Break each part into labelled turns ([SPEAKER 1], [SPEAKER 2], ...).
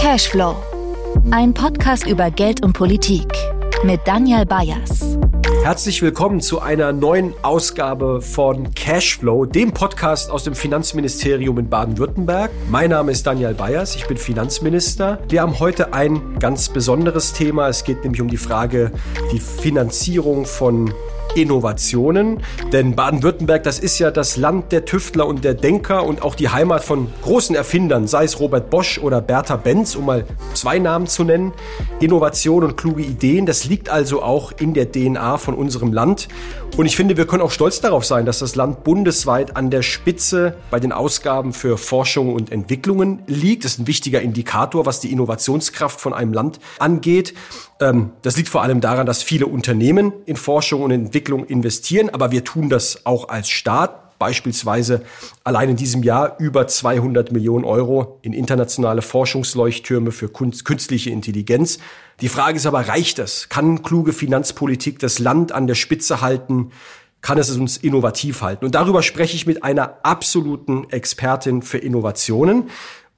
[SPEAKER 1] Cashflow. Ein Podcast über Geld und Politik mit Daniel Bayers.
[SPEAKER 2] Herzlich willkommen zu einer neuen Ausgabe von Cashflow, dem Podcast aus dem Finanzministerium in Baden-Württemberg. Mein Name ist Daniel Bayers, ich bin Finanzminister. Wir haben heute ein ganz besonderes Thema. Es geht nämlich um die Frage, die Finanzierung von Innovationen. Denn Baden-Württemberg, das ist ja das Land der Tüftler und der Denker und auch die Heimat von großen Erfindern, sei es Robert Bosch oder Bertha Benz, um mal zwei Namen zu nennen. Innovation und kluge Ideen, das liegt also auch in der DNA von unserem Land. Und ich finde, wir können auch stolz darauf sein, dass das Land bundesweit an der Spitze bei den Ausgaben für Forschung und Entwicklungen liegt. Das ist ein wichtiger Indikator, was die Innovationskraft von einem Land angeht. Ähm, das liegt vor allem daran, dass viele Unternehmen in Forschung und Entwicklung investieren, aber wir tun das auch als Staat beispielsweise allein in diesem Jahr über 200 Millionen Euro in internationale Forschungsleuchttürme für künstliche Intelligenz. Die Frage ist aber, reicht das? Kann kluge Finanzpolitik das Land an der Spitze halten? Kann es uns innovativ halten? Und darüber spreche ich mit einer absoluten Expertin für Innovationen.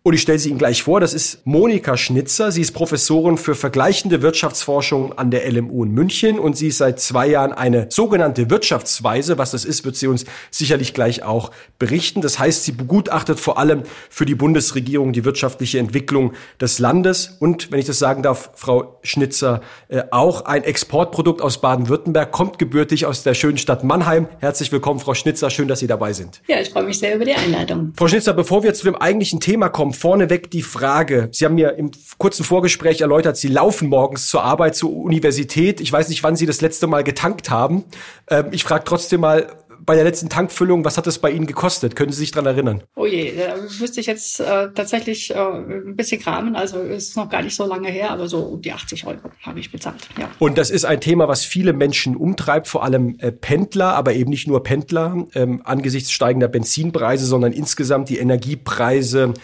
[SPEAKER 2] Und ich stelle sie Ihnen gleich vor, das ist Monika Schnitzer. Sie ist Professorin für vergleichende Wirtschaftsforschung an der LMU in München und sie ist seit zwei Jahren eine sogenannte Wirtschaftsweise. Was das ist, wird sie uns sicherlich gleich auch berichten. Das heißt, sie begutachtet vor allem für die Bundesregierung die wirtschaftliche Entwicklung des Landes und, wenn ich das sagen darf, Frau Schnitzer, äh, auch ein Exportprodukt aus Baden-Württemberg, kommt gebürtig aus der schönen Stadt Mannheim. Herzlich willkommen, Frau Schnitzer. Schön, dass Sie dabei sind.
[SPEAKER 3] Ja, ich freue mich sehr über die Einladung.
[SPEAKER 2] Frau Schnitzer, bevor wir zu dem eigentlichen Thema kommen, vorneweg die Frage. Sie haben mir im kurzen Vorgespräch erläutert, Sie laufen morgens zur Arbeit, zur Universität. Ich weiß nicht, wann Sie das letzte Mal getankt haben. Ähm, ich frage trotzdem mal, bei der letzten Tankfüllung, was hat es bei Ihnen gekostet? Können Sie sich daran erinnern?
[SPEAKER 3] Oh je, da müsste ich jetzt äh, tatsächlich äh, ein bisschen kramen. Also ist noch gar nicht so lange her, aber so um die 80 Euro habe ich bezahlt. Ja.
[SPEAKER 2] Und das ist ein Thema, was viele Menschen umtreibt, vor allem äh, Pendler, aber eben nicht nur Pendler, ähm, angesichts steigender Benzinpreise, sondern insgesamt die Energiepreise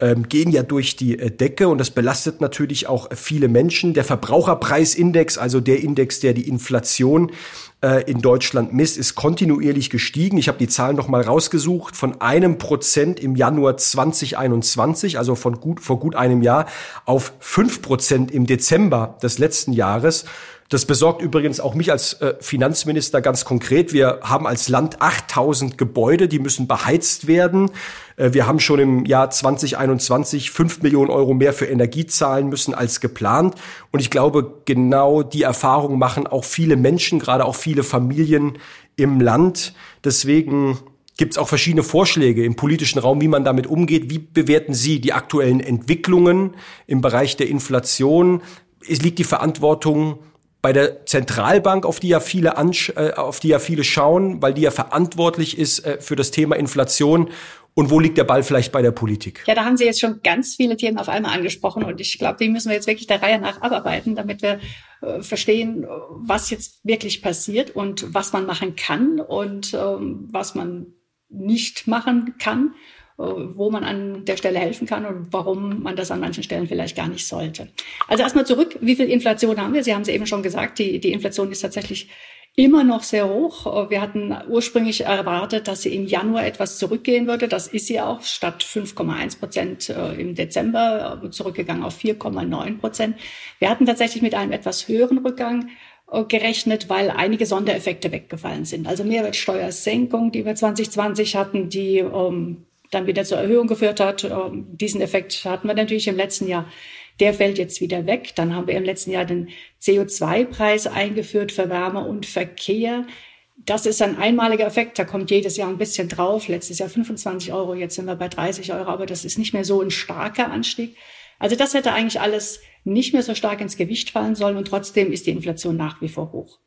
[SPEAKER 2] ähm, gehen ja durch die äh, Decke und das belastet natürlich auch viele Menschen. Der Verbraucherpreisindex, also der Index, der die Inflation äh, in Deutschland misst, ist kontinuierlich gestiegen. Ich habe die Zahlen noch mal rausgesucht. Von einem Prozent im Januar 2021, also von gut, vor gut einem Jahr, auf fünf Prozent im Dezember des letzten Jahres. Das besorgt übrigens auch mich als äh, Finanzminister ganz konkret. Wir haben als Land 8000 Gebäude, die müssen beheizt werden. Äh, wir haben schon im Jahr 2021 5 Millionen Euro mehr für Energie zahlen müssen als geplant. Und ich glaube, genau die Erfahrung machen auch viele Menschen, gerade auch viele Familien im Land. Deswegen gibt es auch verschiedene Vorschläge im politischen Raum, wie man damit umgeht. Wie bewerten Sie die aktuellen Entwicklungen im Bereich der Inflation? Es liegt die Verantwortung bei der Zentralbank, auf die ja viele äh, auf die ja viele schauen, weil die ja verantwortlich ist äh, für das Thema Inflation. Und wo liegt der Ball vielleicht bei der Politik?
[SPEAKER 3] Ja, da haben Sie jetzt schon ganz viele Themen auf einmal angesprochen und ich glaube, die müssen wir jetzt wirklich der Reihe nach abarbeiten, damit wir äh, verstehen, was jetzt wirklich passiert und was man machen kann und ähm, was man nicht machen kann wo man an der Stelle helfen kann und warum man das an manchen Stellen vielleicht gar nicht sollte. Also erstmal zurück, wie viel Inflation haben wir? Sie haben es eben schon gesagt, die, die Inflation ist tatsächlich immer noch sehr hoch. Wir hatten ursprünglich erwartet, dass sie im Januar etwas zurückgehen würde. Das ist sie auch, statt 5,1 Prozent äh, im Dezember äh, zurückgegangen auf 4,9 Prozent. Wir hatten tatsächlich mit einem etwas höheren Rückgang gerechnet, weil einige Sondereffekte weggefallen sind. Also Mehrwertsteuersenkung, die wir 2020 hatten, die ähm, dann wieder zur Erhöhung geführt hat. Ähm, diesen Effekt hatten wir natürlich im letzten Jahr. Der fällt jetzt wieder weg. Dann haben wir im letzten Jahr den CO2-Preis eingeführt für Wärme und Verkehr. Das ist ein einmaliger Effekt. Da kommt jedes Jahr ein bisschen drauf. Letztes Jahr 25 Euro, jetzt sind wir bei 30 Euro. Aber das ist nicht mehr so ein starker Anstieg. Also das hätte eigentlich alles nicht mehr so stark ins Gewicht fallen sollen. Und trotzdem ist die Inflation nach wie vor hoch.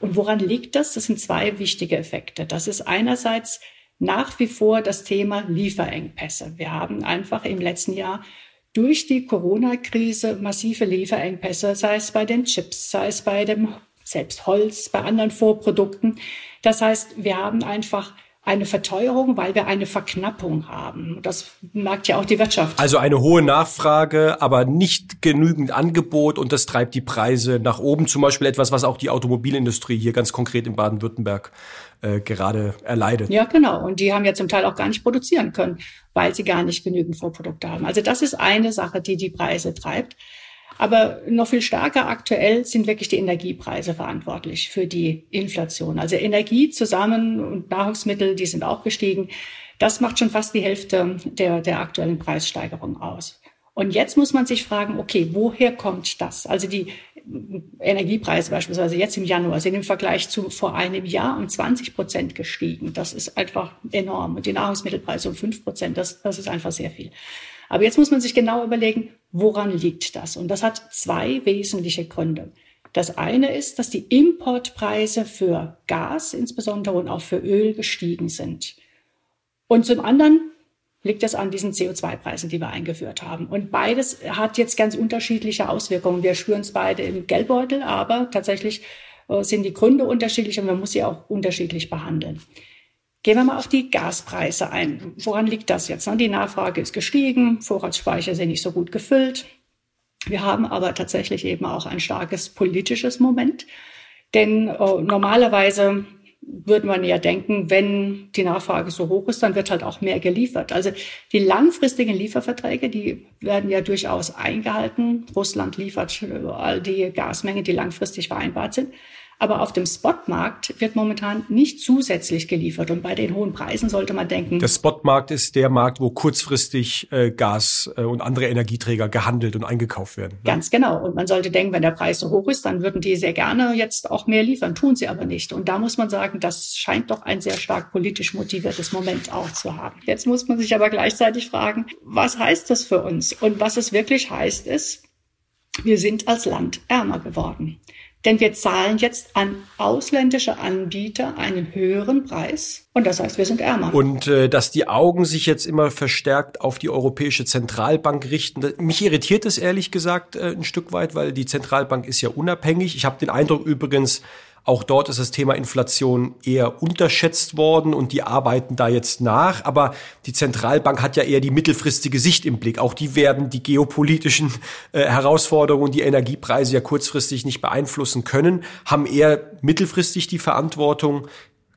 [SPEAKER 3] Und woran liegt das? Das sind zwei wichtige Effekte. Das ist einerseits nach wie vor das Thema Lieferengpässe. Wir haben einfach im letzten Jahr durch die Corona-Krise massive Lieferengpässe, sei es bei den Chips, sei es bei dem selbst Holz, bei anderen Vorprodukten. Das heißt, wir haben einfach eine Verteuerung, weil wir eine Verknappung haben. Das merkt ja auch die Wirtschaft.
[SPEAKER 2] Also eine hohe Nachfrage, aber nicht genügend Angebot und das treibt die Preise nach oben. Zum Beispiel etwas, was auch die Automobilindustrie hier ganz konkret in Baden-Württemberg äh, gerade erleidet.
[SPEAKER 3] Ja, genau. Und die haben ja zum Teil auch gar nicht produzieren können, weil sie gar nicht genügend Vorprodukte haben. Also das ist eine Sache, die die Preise treibt. Aber noch viel stärker aktuell sind wirklich die Energiepreise verantwortlich für die Inflation. Also Energie zusammen und Nahrungsmittel, die sind auch gestiegen. Das macht schon fast die Hälfte der, der aktuellen Preissteigerung aus. Und jetzt muss man sich fragen, okay, woher kommt das? Also die Energiepreise beispielsweise jetzt im Januar sind im Vergleich zu vor einem Jahr um 20 Prozent gestiegen. Das ist einfach enorm. Und die Nahrungsmittelpreise um 5 Prozent, das, das ist einfach sehr viel. Aber jetzt muss man sich genau überlegen, woran liegt das? Und das hat zwei wesentliche Gründe. Das eine ist, dass die Importpreise für Gas insbesondere und auch für Öl gestiegen sind. Und zum anderen liegt es an diesen CO2-Preisen, die wir eingeführt haben. Und beides hat jetzt ganz unterschiedliche Auswirkungen. Wir spüren es beide im Geldbeutel, aber tatsächlich äh, sind die Gründe unterschiedlich und man muss sie auch unterschiedlich behandeln. Gehen wir mal auf die Gaspreise ein. Woran liegt das jetzt? Die Nachfrage ist gestiegen, Vorratsspeicher sind nicht so gut gefüllt. Wir haben aber tatsächlich eben auch ein starkes politisches Moment. Denn äh, normalerweise würde man ja denken, wenn die Nachfrage so hoch ist, dann wird halt auch mehr geliefert. Also die langfristigen Lieferverträge, die werden ja durchaus eingehalten. Russland liefert all die Gasmengen, die langfristig vereinbart sind. Aber auf dem Spotmarkt wird momentan nicht zusätzlich geliefert. Und bei den hohen Preisen sollte man denken.
[SPEAKER 2] Der Spotmarkt ist der Markt, wo kurzfristig äh, Gas äh, und andere Energieträger gehandelt und eingekauft werden.
[SPEAKER 3] Ne? Ganz genau. Und man sollte denken, wenn der Preis so hoch ist, dann würden die sehr gerne jetzt auch mehr liefern. Tun sie aber nicht. Und da muss man sagen, das scheint doch ein sehr stark politisch motiviertes Moment auch zu haben. Jetzt muss man sich aber gleichzeitig fragen, was heißt das für uns? Und was es wirklich heißt, ist, wir sind als Land ärmer geworden. Denn wir zahlen jetzt an ausländische Anbieter einen höheren Preis und das heißt, wir sind ärmer.
[SPEAKER 2] Und äh, dass die Augen sich jetzt immer verstärkt auf die Europäische Zentralbank richten, mich irritiert es ehrlich gesagt äh, ein Stück weit, weil die Zentralbank ist ja unabhängig. Ich habe den Eindruck übrigens, auch dort ist das Thema Inflation eher unterschätzt worden und die arbeiten da jetzt nach. Aber die Zentralbank hat ja eher die mittelfristige Sicht im Blick. Auch die werden die geopolitischen äh, Herausforderungen, die Energiepreise ja kurzfristig nicht beeinflussen können, haben eher mittelfristig die Verantwortung,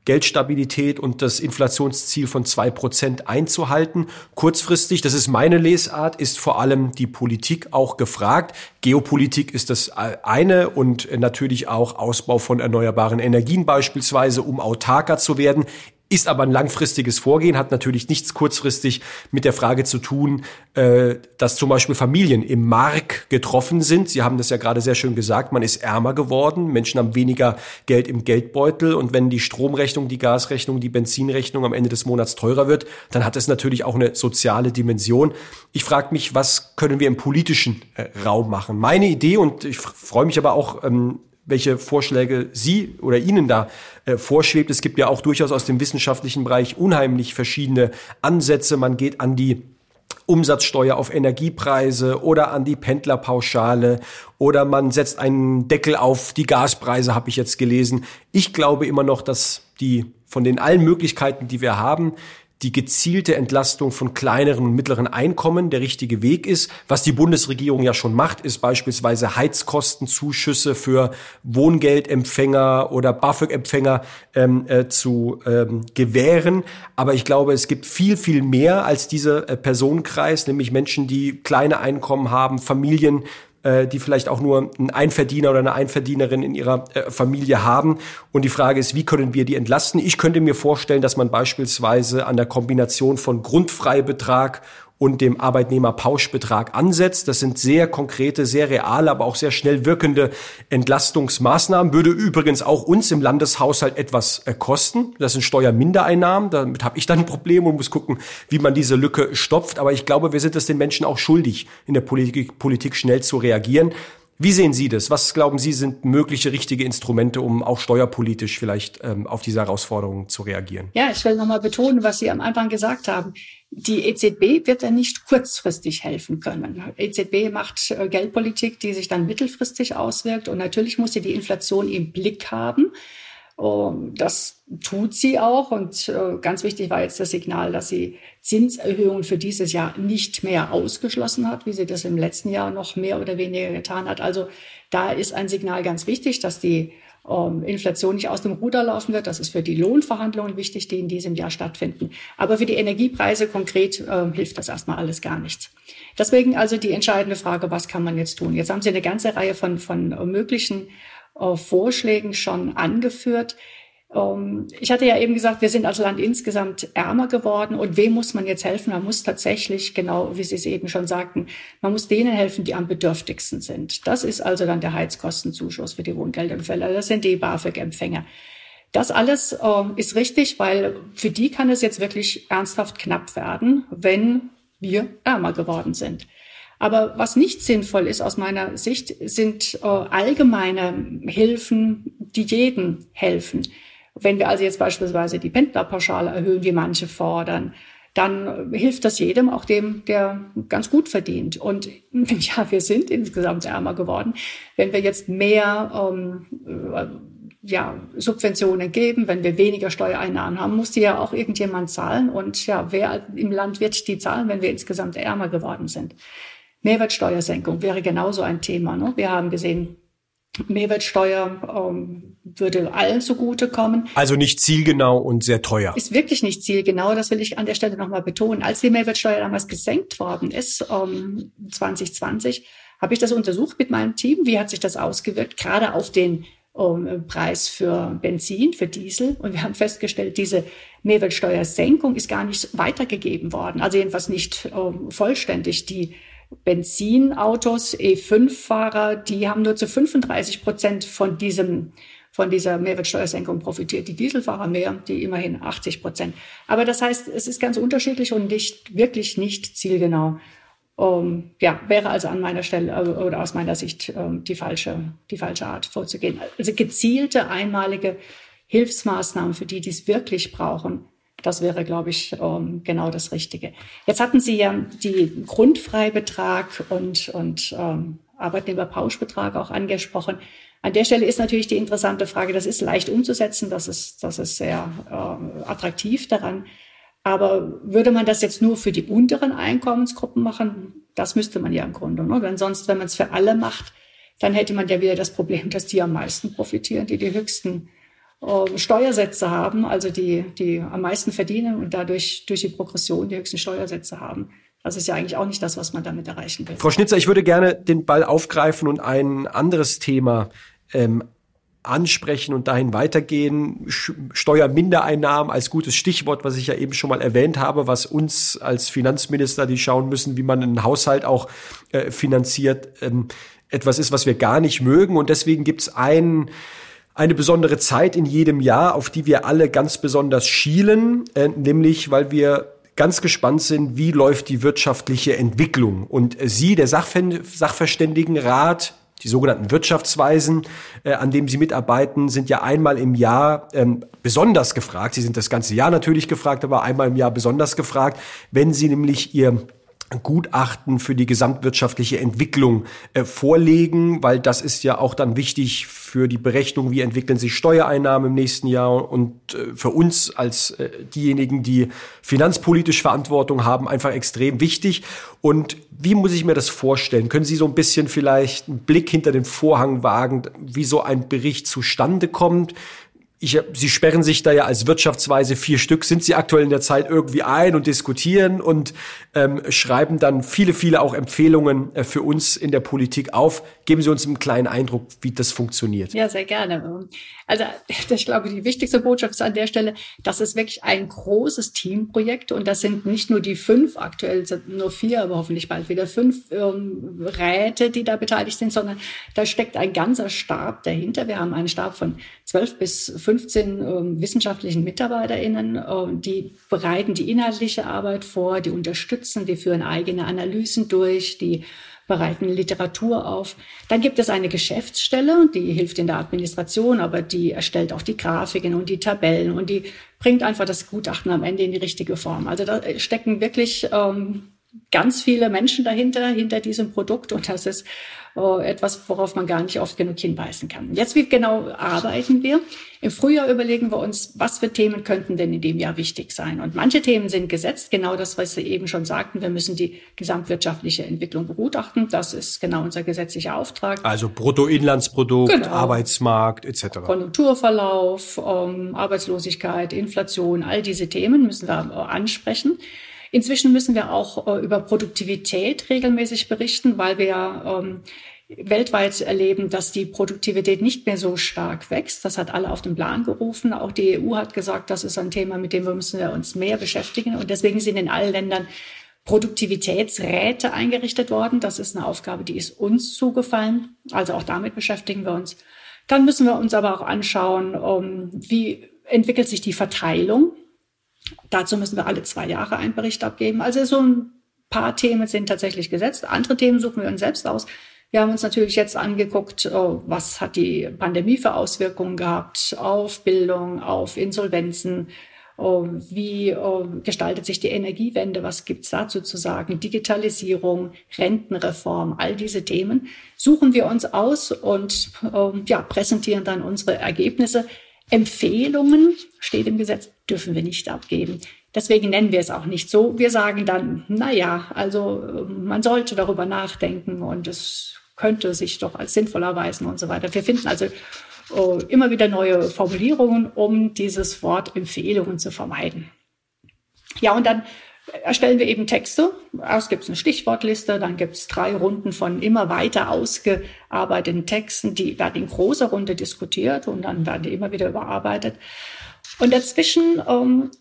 [SPEAKER 2] Geldstabilität und das Inflationsziel von zwei Prozent einzuhalten. Kurzfristig, das ist meine Lesart, ist vor allem die Politik auch gefragt. Geopolitik ist das eine und natürlich auch Ausbau von erneuerbaren Energien beispielsweise, um autarker zu werden ist aber ein langfristiges Vorgehen, hat natürlich nichts kurzfristig mit der Frage zu tun, äh, dass zum Beispiel Familien im Mark getroffen sind. Sie haben das ja gerade sehr schön gesagt, man ist ärmer geworden, Menschen haben weniger Geld im Geldbeutel und wenn die Stromrechnung, die Gasrechnung, die Benzinrechnung am Ende des Monats teurer wird, dann hat es natürlich auch eine soziale Dimension. Ich frage mich, was können wir im politischen äh, Raum machen? Meine Idee, und ich freue mich aber auch, ähm, welche Vorschläge Sie oder Ihnen da äh, vorschwebt. Es gibt ja auch durchaus aus dem wissenschaftlichen Bereich unheimlich verschiedene Ansätze. Man geht an die Umsatzsteuer auf Energiepreise oder an die Pendlerpauschale oder man setzt einen Deckel auf die Gaspreise, habe ich jetzt gelesen. Ich glaube immer noch, dass die von den allen Möglichkeiten, die wir haben, die gezielte Entlastung von kleineren und mittleren Einkommen der richtige Weg ist. Was die Bundesregierung ja schon macht, ist beispielsweise Heizkostenzuschüsse für Wohngeldempfänger oder BAföG-Empfänger ähm, äh, zu ähm, gewähren. Aber ich glaube, es gibt viel, viel mehr als dieser äh, Personenkreis, nämlich Menschen, die kleine Einkommen haben, Familien, äh, die vielleicht auch nur einen Einverdiener oder eine Einverdienerin in ihrer äh, Familie haben. Und die Frage ist, wie können wir die entlasten? Ich könnte mir vorstellen, dass man beispielsweise an der Kombination von Grundfreibetrag und dem Arbeitnehmerpauschbetrag ansetzt. Das sind sehr konkrete, sehr reale, aber auch sehr schnell wirkende Entlastungsmaßnahmen. Würde übrigens auch uns im Landeshaushalt etwas äh, kosten. Das sind Steuermindereinnahmen. Damit habe ich dann ein Problem und muss gucken, wie man diese Lücke stopft. Aber ich glaube, wir sind es den Menschen auch schuldig, in der Politik, Politik schnell zu reagieren. Wie sehen Sie das? Was glauben Sie sind mögliche richtige Instrumente, um auch steuerpolitisch vielleicht ähm, auf diese Herausforderungen zu reagieren?
[SPEAKER 3] Ja, ich will nochmal betonen, was Sie am Anfang gesagt haben. Die EZB wird ja nicht kurzfristig helfen können. EZB macht äh, Geldpolitik, die sich dann mittelfristig auswirkt. Und natürlich muss sie die Inflation im Blick haben. Ähm, das tut sie auch. Und äh, ganz wichtig war jetzt das Signal, dass sie Zinserhöhungen für dieses Jahr nicht mehr ausgeschlossen hat, wie sie das im letzten Jahr noch mehr oder weniger getan hat. Also da ist ein Signal ganz wichtig, dass die ähm, Inflation nicht aus dem Ruder laufen wird. Das ist für die Lohnverhandlungen wichtig, die in diesem Jahr stattfinden. Aber für die Energiepreise konkret äh, hilft das erstmal alles gar nichts. Deswegen also die entscheidende Frage, was kann man jetzt tun? Jetzt haben Sie eine ganze Reihe von, von möglichen äh, Vorschlägen schon angeführt. Ähm, ich hatte ja eben gesagt, wir sind als Land insgesamt ärmer geworden. Und wem muss man jetzt helfen? Man muss tatsächlich, genau wie Sie es eben schon sagten, man muss denen helfen, die am bedürftigsten sind. Das ist also dann der Heizkostenzuschuss für die Wohngeldempfänger. Das sind die BAföG-Empfänger. Das alles äh, ist richtig, weil für die kann es jetzt wirklich ernsthaft knapp werden, wenn wir ärmer geworden sind. Aber was nicht sinnvoll ist aus meiner Sicht, sind äh, allgemeine Hilfen, die jeden helfen. Wenn wir also jetzt beispielsweise die Pendlerpauschale erhöhen, wie manche fordern, dann hilft das jedem, auch dem, der ganz gut verdient. Und ja, wir sind insgesamt ärmer geworden. Wenn wir jetzt mehr ähm, äh, ja, Subventionen geben, wenn wir weniger Steuereinnahmen haben, muss die ja auch irgendjemand zahlen. Und ja, wer im Land wird die zahlen, wenn wir insgesamt ärmer geworden sind? Mehrwertsteuersenkung wäre genauso ein Thema. Ne? Wir haben gesehen, Mehrwertsteuer ähm, würde allen zugutekommen.
[SPEAKER 2] Also nicht zielgenau und sehr teuer.
[SPEAKER 3] Ist wirklich nicht zielgenau, das will ich an der Stelle nochmal betonen. Als die Mehrwertsteuer damals gesenkt worden ist, ähm, 2020, habe ich das untersucht mit meinem Team. Wie hat sich das ausgewirkt, gerade auf den ähm, Preis für Benzin, für Diesel. Und wir haben festgestellt, diese Mehrwertsteuersenkung ist gar nicht weitergegeben worden. Also jedenfalls nicht ähm, vollständig. Die Benzinautos, E5-Fahrer, die haben nur zu 35 Prozent von diesem von dieser Mehrwertsteuersenkung profitiert. Die Dieselfahrer mehr, die immerhin 80 Prozent. Aber das heißt, es ist ganz unterschiedlich und nicht wirklich nicht zielgenau. Um, ja, wäre also an meiner Stelle äh, oder aus meiner Sicht um, die falsche, die falsche Art vorzugehen. Also gezielte einmalige Hilfsmaßnahmen für die, die es wirklich brauchen, das wäre, glaube ich, ähm, genau das Richtige. Jetzt hatten Sie ja die Grundfreibetrag und, und ähm, Arbeitnehmerpauschbetrag auch angesprochen. An der Stelle ist natürlich die interessante Frage, das ist leicht umzusetzen, das ist, das ist sehr äh, attraktiv daran. Aber würde man das jetzt nur für die unteren Einkommensgruppen machen, das müsste man ja im Grunde. Ne? Denn sonst, wenn man es für alle macht, dann hätte man ja wieder das Problem, dass die am meisten profitieren, die die höchsten äh, Steuersätze haben, also die, die am meisten verdienen und dadurch durch die Progression die höchsten Steuersätze haben. Das ist ja eigentlich auch nicht das, was man damit erreichen will.
[SPEAKER 2] Frau Schnitzer, ich würde gerne den Ball aufgreifen und ein anderes Thema ähm, ansprechen und dahin weitergehen. Steuermindereinnahmen als gutes Stichwort, was ich ja eben schon mal erwähnt habe, was uns als Finanzminister, die schauen müssen, wie man einen Haushalt auch äh, finanziert, ähm, etwas ist, was wir gar nicht mögen. Und deswegen gibt es einen eine besondere Zeit in jedem Jahr, auf die wir alle ganz besonders schielen, äh, nämlich weil wir ganz gespannt sind, wie läuft die wirtschaftliche Entwicklung. Und Sie, der Sachverständigenrat, die sogenannten Wirtschaftsweisen, äh, an dem Sie mitarbeiten, sind ja einmal im Jahr ähm, besonders gefragt. Sie sind das ganze Jahr natürlich gefragt, aber einmal im Jahr besonders gefragt, wenn Sie nämlich Ihr Gutachten für die gesamtwirtschaftliche Entwicklung äh, vorlegen, weil das ist ja auch dann wichtig für die Berechnung, wie entwickeln sich Steuereinnahmen im nächsten Jahr und äh, für uns als äh, diejenigen, die finanzpolitisch Verantwortung haben, einfach extrem wichtig. Und wie muss ich mir das vorstellen? Können Sie so ein bisschen vielleicht einen Blick hinter den Vorhang wagen, wie so ein Bericht zustande kommt? Ich, Sie sperren sich da ja als Wirtschaftsweise vier Stück, sind Sie aktuell in der Zeit irgendwie ein und diskutieren und ähm, schreiben dann viele, viele auch Empfehlungen äh, für uns in der Politik auf. Geben Sie uns einen kleinen Eindruck, wie das funktioniert.
[SPEAKER 3] Ja, sehr gerne. Also ich glaube, die wichtigste Botschaft ist an der Stelle, das ist wirklich ein großes Teamprojekt und das sind nicht nur die fünf, aktuell sind nur vier, aber hoffentlich bald wieder fünf ähm, Räte, die da beteiligt sind, sondern da steckt ein ganzer Stab dahinter. Wir haben einen Stab von zwölf bis 15 äh, wissenschaftlichen MitarbeiterInnen, äh, die bereiten die inhaltliche Arbeit vor, die unterstützen, die führen eigene Analysen durch, die bereiten Literatur auf. Dann gibt es eine Geschäftsstelle, die hilft in der Administration, aber die erstellt auch die Grafiken und die Tabellen und die bringt einfach das Gutachten am Ende in die richtige Form. Also da stecken wirklich ähm, ganz viele Menschen dahinter, hinter diesem Produkt und das ist äh, etwas, worauf man gar nicht oft genug hinweisen kann. Jetzt, wie genau arbeiten wir? Im Frühjahr überlegen wir uns, was für Themen könnten denn in dem Jahr wichtig sein. Und manche Themen sind gesetzt, genau das, was Sie eben schon sagten. Wir müssen die gesamtwirtschaftliche Entwicklung begutachten. Das ist genau unser gesetzlicher Auftrag.
[SPEAKER 2] Also Bruttoinlandsprodukt, genau. Arbeitsmarkt etc.
[SPEAKER 3] Konjunkturverlauf, ähm, Arbeitslosigkeit, Inflation, all diese Themen müssen wir ansprechen. Inzwischen müssen wir auch äh, über Produktivität regelmäßig berichten, weil wir ähm, weltweit erleben, dass die Produktivität nicht mehr so stark wächst. Das hat alle auf den Plan gerufen. Auch die EU hat gesagt, das ist ein Thema, mit dem wir müssen wir uns mehr beschäftigen. Und deswegen sind in allen Ländern Produktivitätsräte eingerichtet worden. Das ist eine Aufgabe, die ist uns zugefallen. Also auch damit beschäftigen wir uns. Dann müssen wir uns aber auch anschauen, um, wie entwickelt sich die Verteilung Dazu müssen wir alle zwei Jahre einen Bericht abgeben. Also so ein paar Themen sind tatsächlich gesetzt. Andere Themen suchen wir uns selbst aus. Wir haben uns natürlich jetzt angeguckt, oh, was hat die Pandemie für Auswirkungen gehabt auf Bildung, auf Insolvenzen, oh, wie oh, gestaltet sich die Energiewende, was gibt's dazu zu sagen, Digitalisierung, Rentenreform, all diese Themen suchen wir uns aus und ja, präsentieren dann unsere Ergebnisse. Empfehlungen, steht im Gesetz, dürfen wir nicht abgeben. Deswegen nennen wir es auch nicht so. Wir sagen dann, na ja, also man sollte darüber nachdenken und es könnte sich doch als sinnvoll erweisen und so weiter. Wir finden also oh, immer wieder neue Formulierungen, um dieses Wort Empfehlungen zu vermeiden. Ja, und dann erstellen wir eben Texte. Erst gibt es eine Stichwortliste, dann gibt es drei Runden von immer weiter ausgearbeiteten Texten, die werden in großer Runde diskutiert und dann werden die immer wieder überarbeitet. Und dazwischen ähm,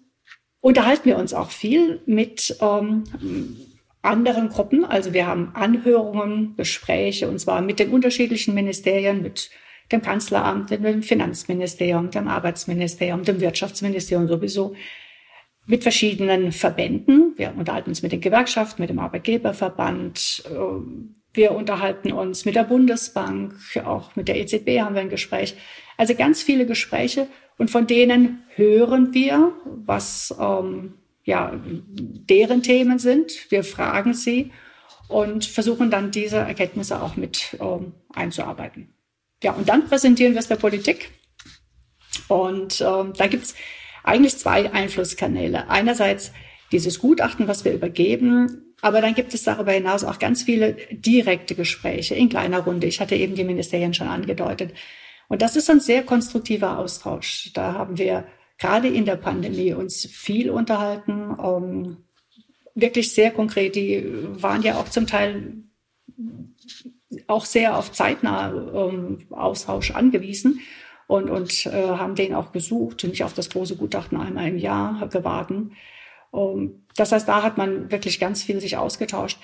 [SPEAKER 3] unterhalten wir uns auch viel mit ähm, anderen Gruppen. Also wir haben Anhörungen, Gespräche und zwar mit den unterschiedlichen Ministerien, mit dem Kanzleramt, dem Finanzministerium, dem Arbeitsministerium, dem Wirtschaftsministerium sowieso mit verschiedenen Verbänden. Wir unterhalten uns mit den Gewerkschaften, mit dem Arbeitgeberverband. Ähm, wir unterhalten uns mit der Bundesbank, auch mit der EZB haben wir ein Gespräch. Also ganz viele Gespräche und von denen hören wir, was ähm, ja deren Themen sind. Wir fragen sie und versuchen dann diese Erkenntnisse auch mit ähm, einzuarbeiten. Ja, und dann präsentieren wir es der Politik. Und ähm, da gibt's eigentlich zwei Einflusskanäle. Einerseits dieses Gutachten, was wir übergeben, aber dann gibt es darüber hinaus auch ganz viele direkte Gespräche in kleiner Runde. Ich hatte eben die Ministerien schon angedeutet. Und das ist ein sehr konstruktiver Austausch. Da haben wir gerade in der Pandemie uns viel unterhalten, um, ähm, wirklich sehr konkret. Die waren ja auch zum Teil auch sehr auf zeitnah um, ähm, Austausch angewiesen und, und äh, haben den auch gesucht, nicht auf das große Gutachten einmal im Jahr gewartet. Um, das heißt, da hat man wirklich ganz viel sich ausgetauscht.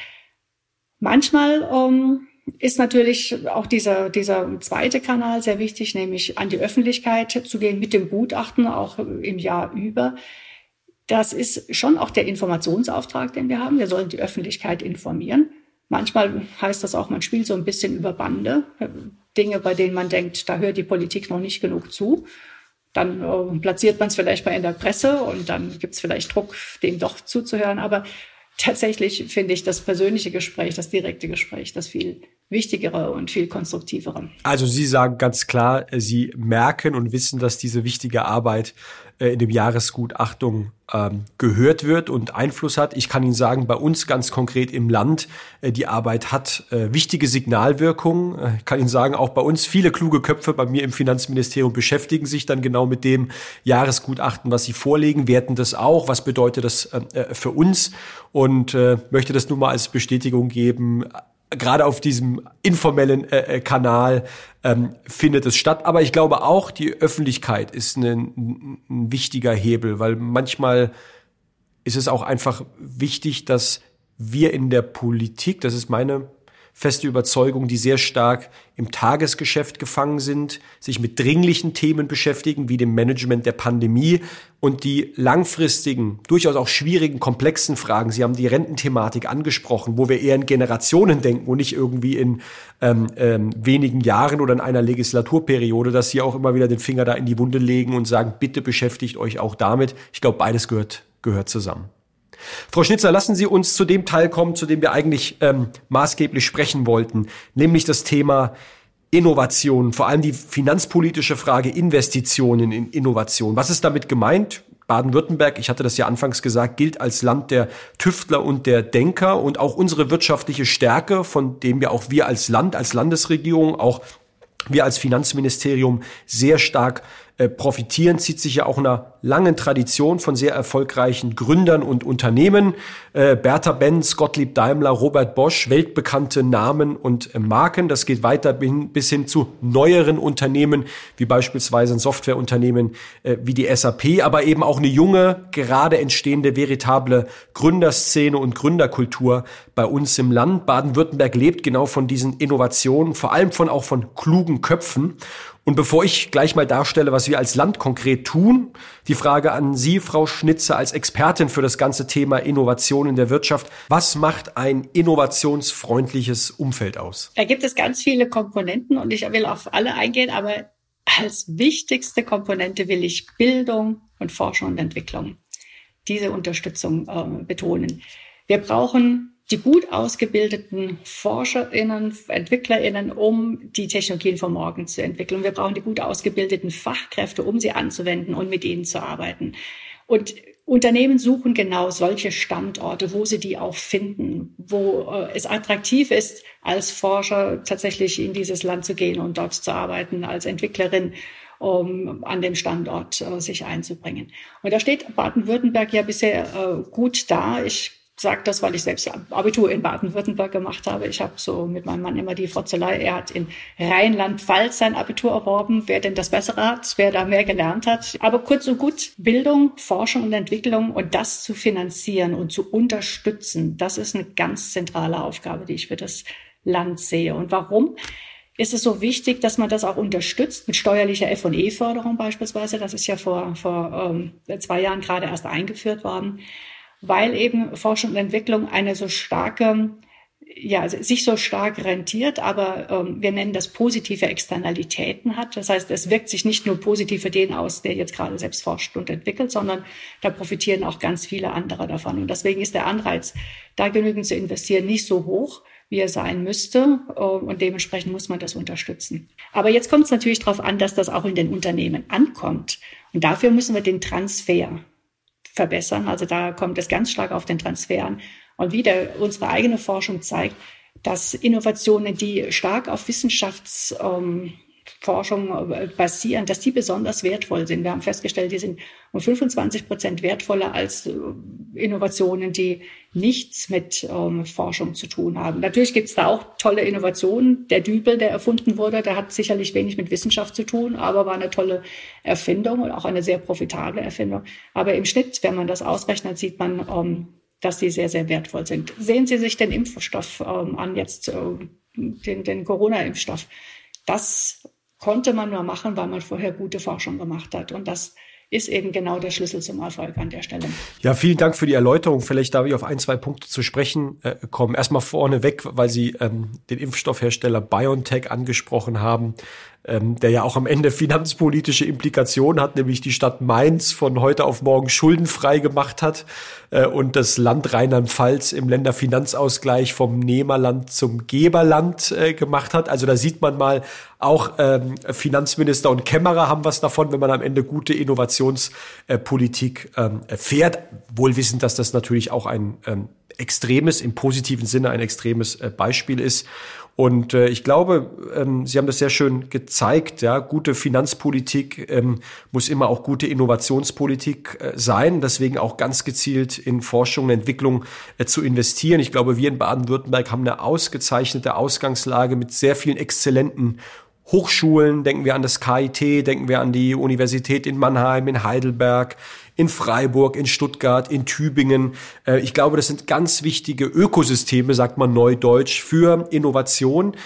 [SPEAKER 3] Manchmal um, ist natürlich auch dieser, dieser zweite Kanal sehr wichtig, nämlich an die Öffentlichkeit zu gehen mit dem Gutachten, auch im Jahr über. Das ist schon auch der Informationsauftrag, den wir haben. Wir sollen die Öffentlichkeit informieren. Manchmal heißt das auch, man spielt so ein bisschen über Bande. Dinge, bei denen man denkt, da hört die Politik noch nicht genug zu. Dann äh, platziert man es vielleicht mal in der Presse und dann gibt es vielleicht Druck, dem doch zuzuhören. Aber tatsächlich finde ich das persönliche Gespräch, das direkte Gespräch, das viel wichtigere und viel konstruktivere.
[SPEAKER 2] Also Sie sagen ganz klar, Sie merken und wissen, dass diese wichtige Arbeit äh, in dem Jahresgutachtung ähm, gehört wird und Einfluss hat. Ich kann Ihnen sagen, bei uns ganz konkret im Land, äh, die Arbeit hat äh, wichtige Signalwirkungen. Äh, ich kann Ihnen sagen, auch bei uns viele kluge Köpfe bei mir im Finanzministerium beschäftigen sich dann genau mit dem Jahresgutachten, was sie vorlegen, werten das auch. Was bedeutet das äh, äh für uns? Und äh, möchte das nur mal als Bestätigung geben gerade auf diesem informellen äh, äh, Kanal ähm, findet es statt. Aber ich glaube auch, die Öffentlichkeit ist ein, ein wichtiger Hebel, weil manchmal ist es auch einfach wichtig, dass wir in der Politik, das ist meine feste Überzeugung, die sehr stark im Tagesgeschäft gefangen sind, sich mit dringlichen Themen beschäftigen, wie dem Management der Pandemie und die langfristigen, durchaus auch schwierigen, komplexen Fragen. Sie haben die Rententhematik angesprochen, wo wir eher in Generationen denken und nicht irgendwie in ähm, ähm, wenigen Jahren oder in einer Legislaturperiode, dass Sie auch immer wieder den Finger da in die Wunde legen und sagen, bitte beschäftigt euch auch damit. Ich glaube, beides gehört, gehört zusammen. Frau Schnitzer, lassen Sie uns zu dem Teil kommen, zu dem wir eigentlich ähm, maßgeblich sprechen wollten, nämlich das Thema Innovation, vor allem die finanzpolitische Frage Investitionen in Innovation. Was ist damit gemeint? Baden-Württemberg, ich hatte das ja anfangs gesagt, gilt als Land der Tüftler und der Denker und auch unsere wirtschaftliche Stärke, von dem wir auch wir als Land, als Landesregierung, auch wir als Finanzministerium sehr stark äh, profitieren, zieht sich ja auch einer langen Tradition von sehr erfolgreichen Gründern und Unternehmen. Äh, Bertha Benz, Gottlieb Daimler, Robert Bosch, weltbekannte Namen und äh, Marken. Das geht weiter bis hin zu neueren Unternehmen, wie beispielsweise ein Softwareunternehmen äh, wie die SAP, aber eben auch eine junge, gerade entstehende, veritable Gründerszene und Gründerkultur bei uns im Land. Baden-Württemberg lebt genau von diesen Innovationen, vor allem von auch von klugen Köpfen. Und bevor ich gleich mal darstelle, was wir als Land konkret tun, die Frage an Sie, Frau Schnitzer, als Expertin für das ganze Thema Innovation in der Wirtschaft. Was macht ein innovationsfreundliches Umfeld aus?
[SPEAKER 3] Da gibt es ganz viele Komponenten und ich will auf alle eingehen, aber als wichtigste Komponente will ich Bildung und Forschung und Entwicklung, diese Unterstützung äh, betonen. Wir brauchen die gut ausgebildeten ForscherInnen, EntwicklerInnen, um die Technologien von morgen zu entwickeln. Wir brauchen die gut ausgebildeten Fachkräfte, um sie anzuwenden und mit ihnen zu arbeiten. Und Unternehmen suchen genau solche Standorte, wo sie die auch finden, wo äh, es attraktiv ist, als Forscher tatsächlich in dieses Land zu gehen und dort zu arbeiten, als Entwicklerin um an dem Standort äh, sich einzubringen. Und da steht Baden-Württemberg ja bisher äh, gut da. Ich sage das, weil ich selbst Abitur in Baden-Württemberg gemacht habe. Ich habe so mit meinem Mann immer die Frotzelei. Er hat in Rheinland-Pfalz sein Abitur erworben. Wer denn das Bessere hat, wer da mehr gelernt hat. Aber kurz und gut, Bildung, Forschung und Entwicklung und das zu finanzieren und zu unterstützen, das ist eine ganz zentrale Aufgabe, die ich für das Land sehe. Und warum? ist es so wichtig, dass man das auch unterstützt mit steuerlicher F&E-Förderung beispielsweise. Das ist ja vor, vor ähm, zwei Jahren gerade erst eingeführt worden weil eben Forschung und Entwicklung eine so starke ja, also sich so stark rentiert, aber ähm, wir nennen das positive Externalitäten hat. Das heißt, es wirkt sich nicht nur positiv für den aus, der jetzt gerade selbst forscht und entwickelt, sondern da profitieren auch ganz viele andere davon. Und deswegen ist der Anreiz, da genügend zu investieren, nicht so hoch, wie er sein müsste. Äh, und dementsprechend muss man das unterstützen. Aber jetzt kommt es natürlich darauf an, dass das auch in den Unternehmen ankommt. Und dafür müssen wir den Transfer verbessern. Also da kommt es ganz stark auf den Transfer an. Und wieder unsere eigene Forschung zeigt, dass Innovationen, die stark auf Wissenschaftsforschung ähm, basieren, dass die besonders wertvoll sind. Wir haben festgestellt, die sind um 25 Prozent wertvoller als äh, Innovationen, die nichts mit ähm, Forschung zu tun haben. Natürlich gibt es da auch tolle Innovationen. Der Dübel, der erfunden wurde, der hat sicherlich wenig mit Wissenschaft zu tun, aber war eine tolle Erfindung und auch eine sehr profitable Erfindung. Aber im Schnitt, wenn man das ausrechnet, sieht man, ähm, dass die sehr, sehr wertvoll sind. Sehen Sie sich den Impfstoff ähm, an, jetzt äh, den, den Corona-Impfstoff. Das konnte man nur machen, weil man vorher gute Forschung gemacht hat. Und das ist eben genau der Schlüssel zum Erfolg an der Stelle.
[SPEAKER 2] Ja, vielen Dank für die Erläuterung. Vielleicht darf ich auf ein, zwei Punkte zu sprechen äh, kommen. Erstmal vorneweg, weil Sie ähm, den Impfstoffhersteller BioNTech angesprochen haben ähm, der ja auch am Ende finanzpolitische Implikationen hat, nämlich die Stadt Mainz von heute auf morgen schuldenfrei gemacht hat äh, und das Land Rheinland-Pfalz im Länderfinanzausgleich vom Nehmerland zum Geberland äh, gemacht hat. Also da sieht man mal, auch ähm, Finanzminister und Kämmerer haben was davon, wenn man am Ende gute Innovationspolitik äh, ähm, fährt, wohl wissend, dass das natürlich auch ein ähm, extremes, im positiven Sinne ein extremes äh, Beispiel ist. Und äh, ich glaube, ähm, Sie haben das sehr schön gezeigt. Ja, gute Finanzpolitik ähm, muss immer auch gute Innovationspolitik äh, sein. Deswegen auch ganz gezielt in Forschung und Entwicklung äh, zu investieren. Ich glaube, wir in Baden-Württemberg haben eine ausgezeichnete Ausgangslage mit sehr vielen exzellenten Hochschulen. Denken wir an das KIT, denken wir an die Universität in Mannheim, in Heidelberg, in Freiburg, in Stuttgart, in Tübingen. Äh, ich glaube, das sind ganz wichtige Ökosysteme, sagt man neudeutsch, für Innovation.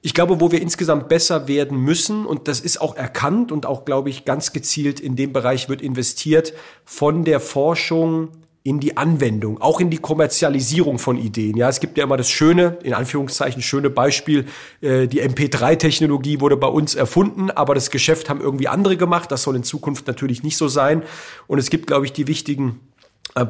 [SPEAKER 2] Ich glaube, wo wir insgesamt besser werden müssen, und das ist auch erkannt und auch, glaube ich, ganz gezielt in dem Bereich wird investiert, von der Forschung in die Anwendung, auch in die Kommerzialisierung von Ideen. Ja, es gibt ja immer das schöne, in Anführungszeichen schöne Beispiel, äh, die MP3-Technologie wurde bei uns erfunden, aber das Geschäft haben irgendwie andere gemacht. Das soll in Zukunft natürlich nicht so sein. Und es gibt, glaube ich, die wichtigen äh,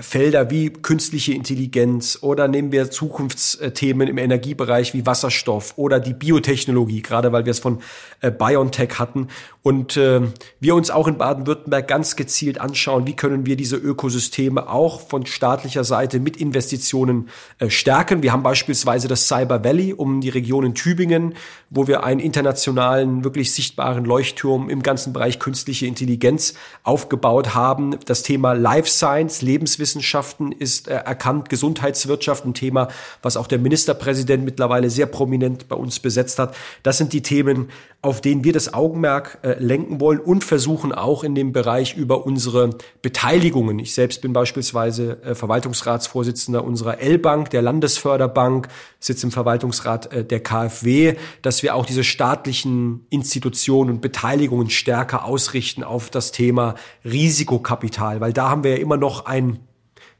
[SPEAKER 2] Felder wie künstliche Intelligenz oder nehmen wir Zukunftsthemen im Energiebereich wie Wasserstoff oder die Biotechnologie, gerade weil wir es von äh, BioNTech hatten. Und äh, wir uns auch in Baden-Württemberg ganz gezielt anschauen, wie können wir diese Ökosysteme auch von staatlicher Seite mit Investitionen äh, stärken. Wir haben beispielsweise das Cyber Valley um die Region in Tübingen, wo wir einen internationalen, wirklich sichtbaren Leuchtturm im ganzen Bereich künstliche Intelligenz aufgebaut haben. Das Thema Life Science, Lebenswissenschaften ist äh, erkannt, Gesundheitswirtschaft, ein Thema, was auch der Ministerpräsident mittlerweile sehr prominent bei uns besetzt hat. Das sind die Themen, auf denen wir das Augenmerk äh, lenken wollen und versuchen auch in dem Bereich über unsere Beteiligungen. Ich selbst bin beispielsweise äh, Verwaltungsratsvorsitzender unserer L-Bank, der Landesförderbank, sitze im Verwaltungsrat äh, der KfW, dass wir auch diese staatlichen Institutionen und Beteiligungen stärker ausrichten auf das Thema Risikokapital, weil da haben wir ja immer noch ein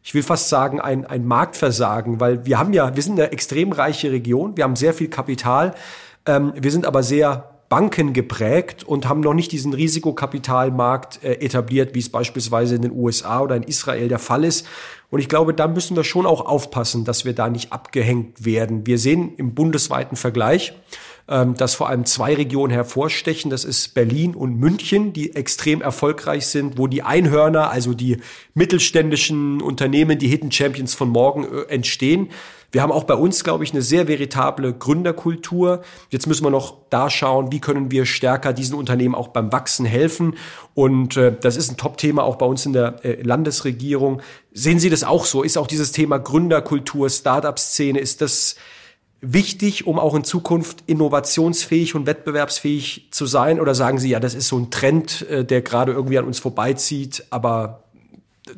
[SPEAKER 2] ich will fast sagen, ein, ein Marktversagen, weil wir haben ja, wir sind eine extrem reiche Region, wir haben sehr viel Kapital, ähm, wir sind aber sehr Banken geprägt und haben noch nicht diesen Risikokapitalmarkt äh, etabliert, wie es beispielsweise in den USA oder in Israel der Fall ist. Und ich glaube, da müssen wir schon auch aufpassen, dass wir da nicht abgehängt werden. Wir sehen im bundesweiten Vergleich, ähm, dass vor allem zwei Regionen hervorstechen. Das ist Berlin und München, die extrem erfolgreich sind, wo die Einhörner, also die mittelständischen Unternehmen, die Hidden Champions von morgen äh, entstehen. Wir haben auch bei uns, glaube ich, eine sehr veritable Gründerkultur. Jetzt müssen wir noch da schauen, wie können wir stärker diesen Unternehmen auch beim Wachsen helfen. Und äh, das ist ein Top-Thema auch bei uns in der äh, Landesregierung. Sehen Sie das auch so? Ist auch dieses Thema Gründerkultur, Startup-Szene, ist das wichtig, um auch in Zukunft innovationsfähig und wettbewerbsfähig zu sein? Oder sagen Sie, ja, das ist so ein Trend, äh, der gerade irgendwie an uns vorbeizieht, aber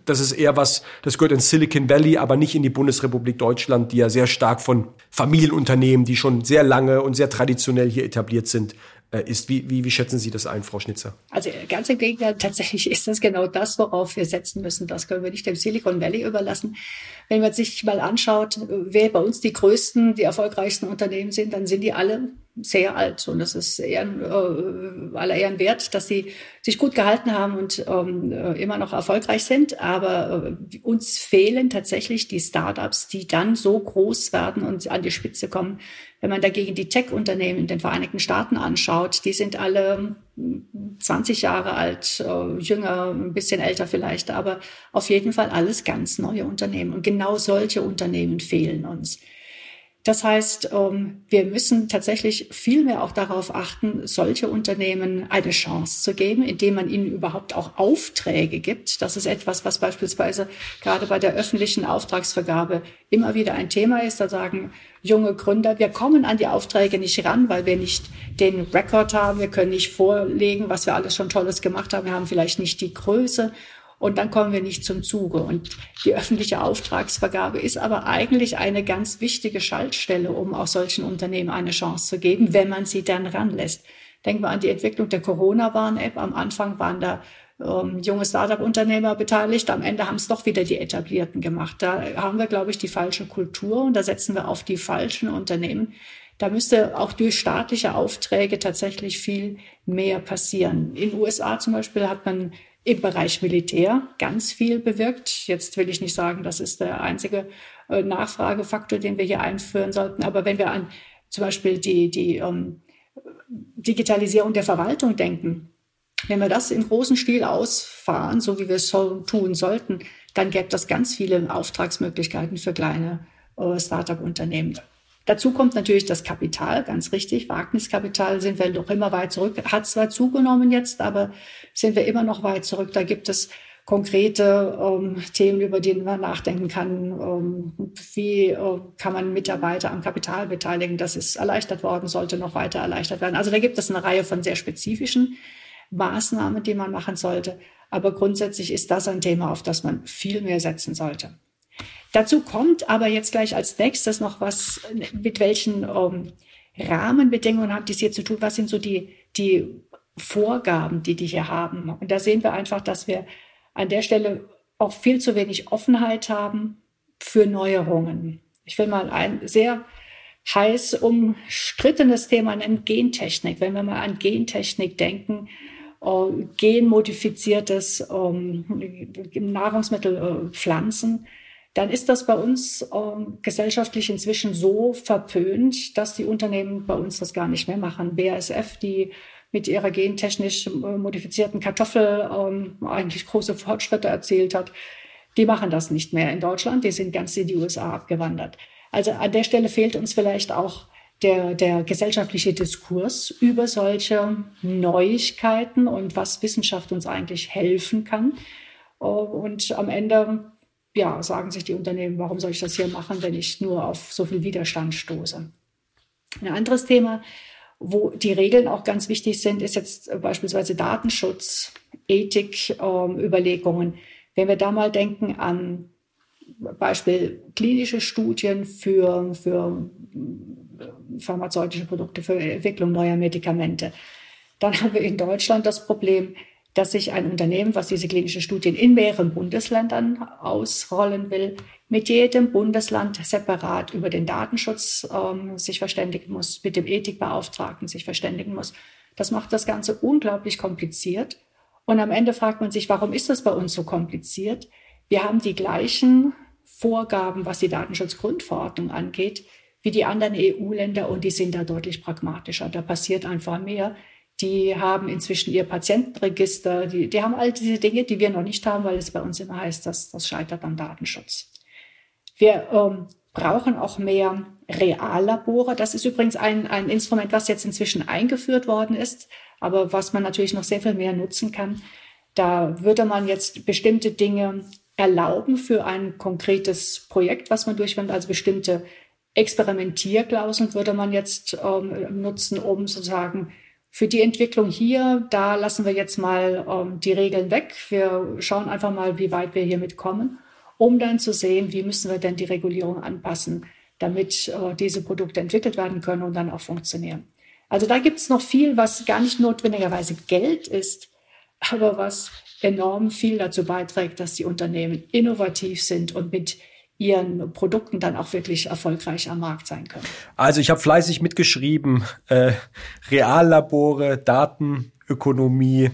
[SPEAKER 2] das ist eher was, das gehört in Silicon Valley, aber nicht in die Bundesrepublik Deutschland, die ja sehr stark von Familienunternehmen, die schon sehr lange und sehr traditionell hier etabliert sind, ist. Wie, wie, wie schätzen Sie das ein, Frau Schnitzer?
[SPEAKER 3] Also ganz im Gegenteil, tatsächlich ist das genau das, worauf wir setzen müssen. Das können wir nicht dem Silicon Valley überlassen. Wenn man sich mal anschaut, wer bei uns die größten, die erfolgreichsten Unternehmen sind, dann sind die alle sehr alt. Und das ist ehren, äh, aller Ehren wert, dass sie sich gut gehalten haben und ähm, äh, immer noch erfolgreich sind. Aber äh, uns fehlen tatsächlich die Startups, die dann so groß werden und an die Spitze kommen. Wenn man dagegen die Tech-Unternehmen in den Vereinigten Staaten anschaut, die sind alle 20 Jahre alt, äh, jünger, ein bisschen älter vielleicht, aber auf jeden Fall alles ganz neue Unternehmen. Und genau solche Unternehmen fehlen uns. Das heißt, ähm, wir müssen tatsächlich viel mehr auch darauf achten, solche Unternehmen eine Chance zu geben, indem man ihnen überhaupt auch Aufträge gibt. Das ist etwas, was beispielsweise gerade bei der öffentlichen Auftragsvergabe immer wieder ein Thema ist. Da sagen junge Gründer, wir kommen an die Aufträge nicht ran, weil wir nicht den Rekord haben. Wir können nicht vorlegen, was wir alles schon Tolles gemacht haben. Wir haben vielleicht nicht die Größe und dann kommen wir nicht zum Zuge. Und die öffentliche Auftragsvergabe ist aber eigentlich eine ganz wichtige Schaltstelle, um auch solchen Unternehmen eine Chance zu geben, wenn man sie dann ranlässt. Denken wir an die Entwicklung der Corona-Warn-App. Am Anfang waren da ähm, junge Startup-Unternehmer beteiligt. Am Ende haben es doch wieder die Etablierten gemacht. Da haben wir, glaube ich, die falsche Kultur und da setzen wir auf die falschen Unternehmen. Da müsste auch durch staatliche Aufträge tatsächlich viel mehr passieren. In den USA zum Beispiel hat man im Bereich Militär ganz viel bewirkt. Jetzt will ich nicht sagen, das ist der einzige äh, Nachfragefaktor, den wir hier einführen sollten. Aber wenn wir an zum Beispiel die, die ähm, Digitalisierung der Verwaltung denken, wenn wir das im großen Stil ausfahren, so wie wir es so tun sollten, dann gäbe das ganz viele Auftragsmöglichkeiten für kleine äh, Start-up-Unternehmen. Dazu kommt natürlich das Kapital, ganz richtig. Wagniskapital sind wir noch immer weit zurück. Hat zwar zugenommen jetzt, aber sind wir immer noch weit zurück. Da gibt es konkrete ähm, Themen, über die man nachdenken kann. Ähm, wie äh, kann man Mitarbeiter am Kapital beteiligen? Das ist erleichtert worden, sollte noch weiter erleichtert werden. Also da gibt es eine Reihe von sehr spezifischen Maßnahmen, die man machen sollte. Aber grundsätzlich ist das ein Thema, auf das man viel mehr setzen sollte. Dazu kommt aber jetzt gleich als nächstes noch was, mit welchen ähm, Rahmenbedingungen hat dies hier zu tun? Was sind so die, die Vorgaben, die die hier haben? Und da sehen wir einfach, dass wir an der Stelle auch viel zu wenig Offenheit haben für Neuerungen. Ich will mal ein sehr heiß umstrittenes Thema nennen, Gentechnik. Wenn wir mal an Gentechnik denken, äh, genmodifiziertes ähm, Nahrungsmittel, äh, Pflanzen, dann ist das bei uns äh, gesellschaftlich inzwischen so verpönt, dass die Unternehmen bei uns das gar nicht mehr machen. BASF, die mit ihrer gentechnisch modifizierten Kartoffel ähm, eigentlich große Fortschritte erzielt hat, die machen das nicht mehr in Deutschland, die sind ganz in die USA abgewandert. Also an der Stelle fehlt uns vielleicht auch der, der gesellschaftliche Diskurs über solche Neuigkeiten und was Wissenschaft uns eigentlich helfen kann. Und am Ende ja, sagen sich die Unternehmen, warum soll ich das hier machen, wenn ich nur auf so viel Widerstand stoße. Ein anderes Thema, wo die Regeln auch ganz wichtig sind, ist jetzt beispielsweise Datenschutz, Ethik, ähm, Überlegungen. Wenn wir da mal denken an Beispiel klinische Studien für, für pharmazeutische Produkte, für Entwicklung neuer Medikamente, dann haben wir in Deutschland das Problem, dass sich ein Unternehmen, was diese klinischen Studien in mehreren Bundesländern ausrollen will, mit jedem Bundesland separat über den Datenschutz ähm, sich verständigen muss, mit dem Ethikbeauftragten sich verständigen muss. Das macht das Ganze unglaublich kompliziert. Und am Ende fragt man sich, warum ist das bei uns so kompliziert? Wir haben die gleichen Vorgaben, was die Datenschutzgrundverordnung angeht, wie die anderen EU-Länder und die sind da deutlich pragmatischer. Da passiert einfach mehr. Die haben inzwischen ihr Patientenregister, die, die haben all diese Dinge, die wir noch nicht haben, weil es bei uns immer heißt, dass das scheitert am Datenschutz. Wir ähm, brauchen auch mehr Reallabore. Das ist übrigens ein, ein Instrument, was jetzt inzwischen eingeführt worden ist, aber was man natürlich noch sehr viel mehr nutzen kann. Da würde man jetzt bestimmte Dinge erlauben für ein konkretes Projekt, was man durchführt, also bestimmte Experimentierklauseln würde man jetzt ähm, nutzen, um sozusagen für die Entwicklung hier, da lassen wir jetzt mal ähm, die Regeln weg. Wir schauen einfach mal, wie weit wir hiermit kommen, um dann zu sehen, wie müssen wir denn die Regulierung anpassen, damit äh, diese Produkte entwickelt werden können und dann auch funktionieren. Also da gibt es noch viel, was gar nicht notwendigerweise Geld ist, aber was enorm viel dazu beiträgt, dass die Unternehmen innovativ sind und mit ihren Produkten dann auch wirklich erfolgreich am Markt sein können.
[SPEAKER 2] Also ich habe fleißig mitgeschrieben, äh, Reallabore, Datenökonomie,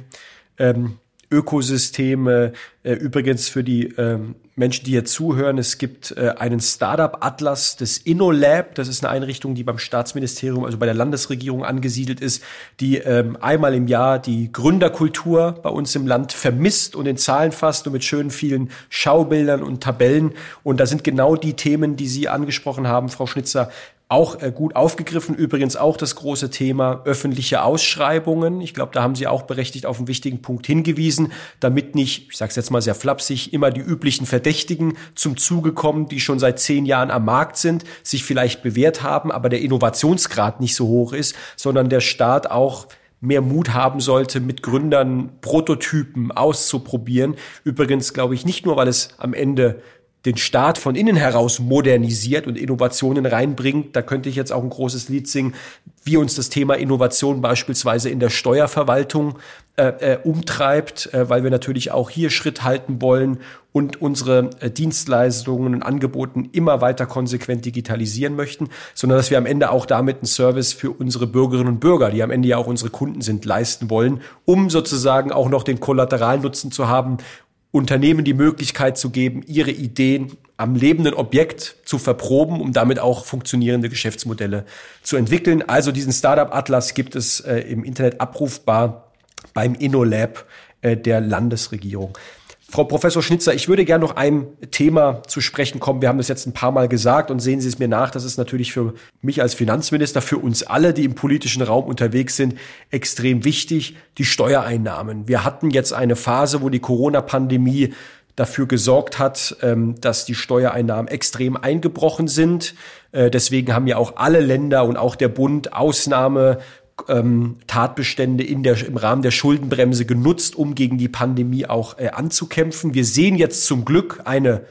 [SPEAKER 2] ähm, Ökosysteme. Äh, übrigens für die ähm, Menschen, die hier zuhören, es gibt äh, einen Startup-Atlas des InnoLab. Das ist eine Einrichtung, die beim Staatsministerium, also bei der Landesregierung angesiedelt ist, die ähm, einmal im Jahr die Gründerkultur bei uns im Land vermisst und in Zahlen fasst und mit schönen vielen Schaubildern und Tabellen. Und da sind genau die Themen, die Sie angesprochen haben, Frau Schnitzer, auch äh, gut aufgegriffen. Übrigens auch das große Thema öffentliche Ausschreibungen. Ich glaube, da haben Sie auch berechtigt auf einen wichtigen Punkt hingewiesen, damit nicht, ich sage es jetzt mal sehr flapsig, immer die üblichen Verdächtigen zum Zuge kommen, die schon seit zehn Jahren am Markt sind, sich vielleicht bewährt haben, aber der Innovationsgrad nicht so hoch ist, sondern der Staat auch mehr Mut haben sollte, mit Gründern Prototypen auszuprobieren. Übrigens glaube ich nicht nur, weil es am Ende den Staat von innen heraus modernisiert und Innovationen reinbringt. Da könnte ich jetzt auch ein großes Lied singen, wie uns das Thema Innovation beispielsweise in der Steuerverwaltung äh, äh, umtreibt, äh, weil wir natürlich auch hier Schritt halten wollen und unsere äh, Dienstleistungen und Angeboten immer weiter konsequent digitalisieren möchten, sondern dass wir am Ende auch damit einen Service für unsere Bürgerinnen und Bürger, die am Ende ja auch unsere Kunden sind, leisten wollen, um sozusagen auch noch den Kollateralnutzen zu haben Unternehmen die Möglichkeit zu geben, ihre Ideen am lebenden Objekt zu verproben, um damit auch funktionierende Geschäftsmodelle zu entwickeln. Also diesen Startup Atlas gibt es äh, im Internet abrufbar beim InnoLab äh, der Landesregierung. Frau Professor Schnitzer, ich würde gerne noch ein Thema zu sprechen kommen. Wir haben das jetzt ein paar Mal gesagt und sehen Sie es mir nach. Das ist natürlich für mich als Finanzminister, für uns alle, die im politischen Raum unterwegs sind, extrem wichtig. Die Steuereinnahmen. Wir hatten jetzt eine Phase, wo die Corona-Pandemie dafür gesorgt hat, ähm, dass die Steuereinnahmen extrem eingebrochen sind. Äh, deswegen haben ja auch alle Länder und auch der Bund Ausnahme ähm, Tatbestände in der, im Rahmen der Schuldenbremse genutzt, um gegen die Pandemie auch äh, anzukämpfen. Wir sehen jetzt zum Glück eine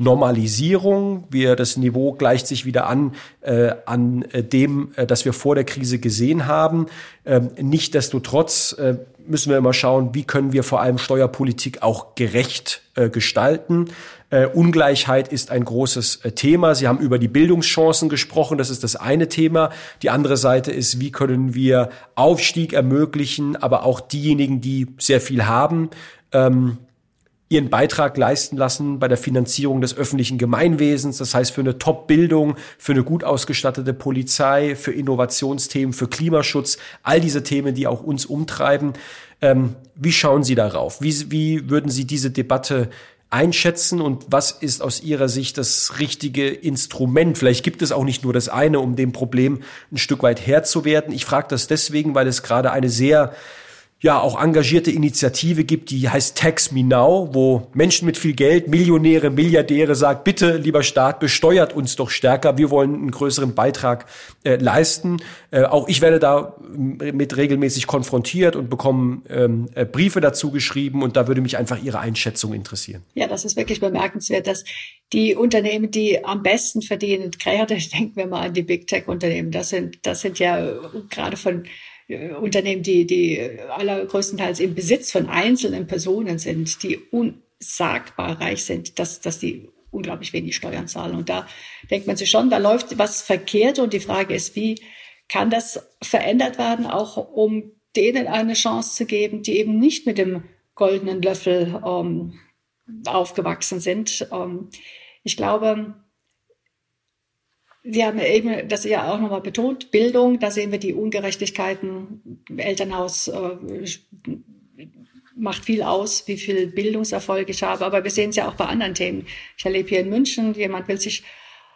[SPEAKER 2] Normalisierung. Wir, das Niveau gleicht sich wieder an, äh, an äh, dem, äh, das wir vor der Krise gesehen haben. Ähm, Nichtsdestotrotz äh, müssen wir immer schauen, wie können wir vor allem Steuerpolitik auch gerecht äh, gestalten. Äh, Ungleichheit ist ein großes äh, Thema. Sie haben über die Bildungschancen gesprochen. Das ist das eine Thema. Die andere Seite ist, wie können wir Aufstieg ermöglichen, aber auch diejenigen, die sehr viel haben, ähm, ihren Beitrag leisten lassen bei der Finanzierung des öffentlichen Gemeinwesens, das heißt für eine Top-Bildung, für eine gut ausgestattete Polizei, für Innovationsthemen, für Klimaschutz, all diese Themen, die auch uns umtreiben. Ähm, wie schauen Sie darauf? Wie, wie würden Sie diese Debatte einschätzen und was ist aus Ihrer Sicht das richtige Instrument? Vielleicht gibt es auch nicht nur das eine, um dem Problem ein Stück weit Herr zu werden. Ich frage das deswegen, weil es gerade eine sehr ja auch engagierte Initiative gibt, die heißt Tax Me Now, wo Menschen mit viel Geld, Millionäre, Milliardäre sagt, bitte lieber Staat, besteuert uns doch stärker, wir wollen einen größeren Beitrag äh, leisten. Äh, auch ich werde da mit regelmäßig konfrontiert und bekomme ähm, äh, Briefe dazu geschrieben und da würde mich einfach Ihre Einschätzung interessieren.
[SPEAKER 3] Ja, das ist wirklich bemerkenswert, dass die Unternehmen, die am besten verdienen, gerade denken wir mal an die Big Tech Unternehmen, das sind, das sind ja gerade von äh, Unternehmen, die, die allergrößtenteils im Besitz von einzelnen Personen sind, die unsagbar reich sind, dass, dass die unglaublich wenig Steuern zahlen. Und da denkt man sich schon, da läuft was verkehrt. Und die Frage ist, wie kann das verändert werden, auch um denen eine Chance zu geben, die eben nicht mit dem goldenen Löffel ähm, aufgewachsen sind. Ähm, ich glaube, Sie haben eben das ja auch nochmal betont, Bildung, da sehen wir die Ungerechtigkeiten. Elternhaus äh, macht viel aus, wie viel Bildungserfolg ich habe. Aber wir sehen es ja auch bei anderen Themen. Ich erlebe hier in München, jemand will sich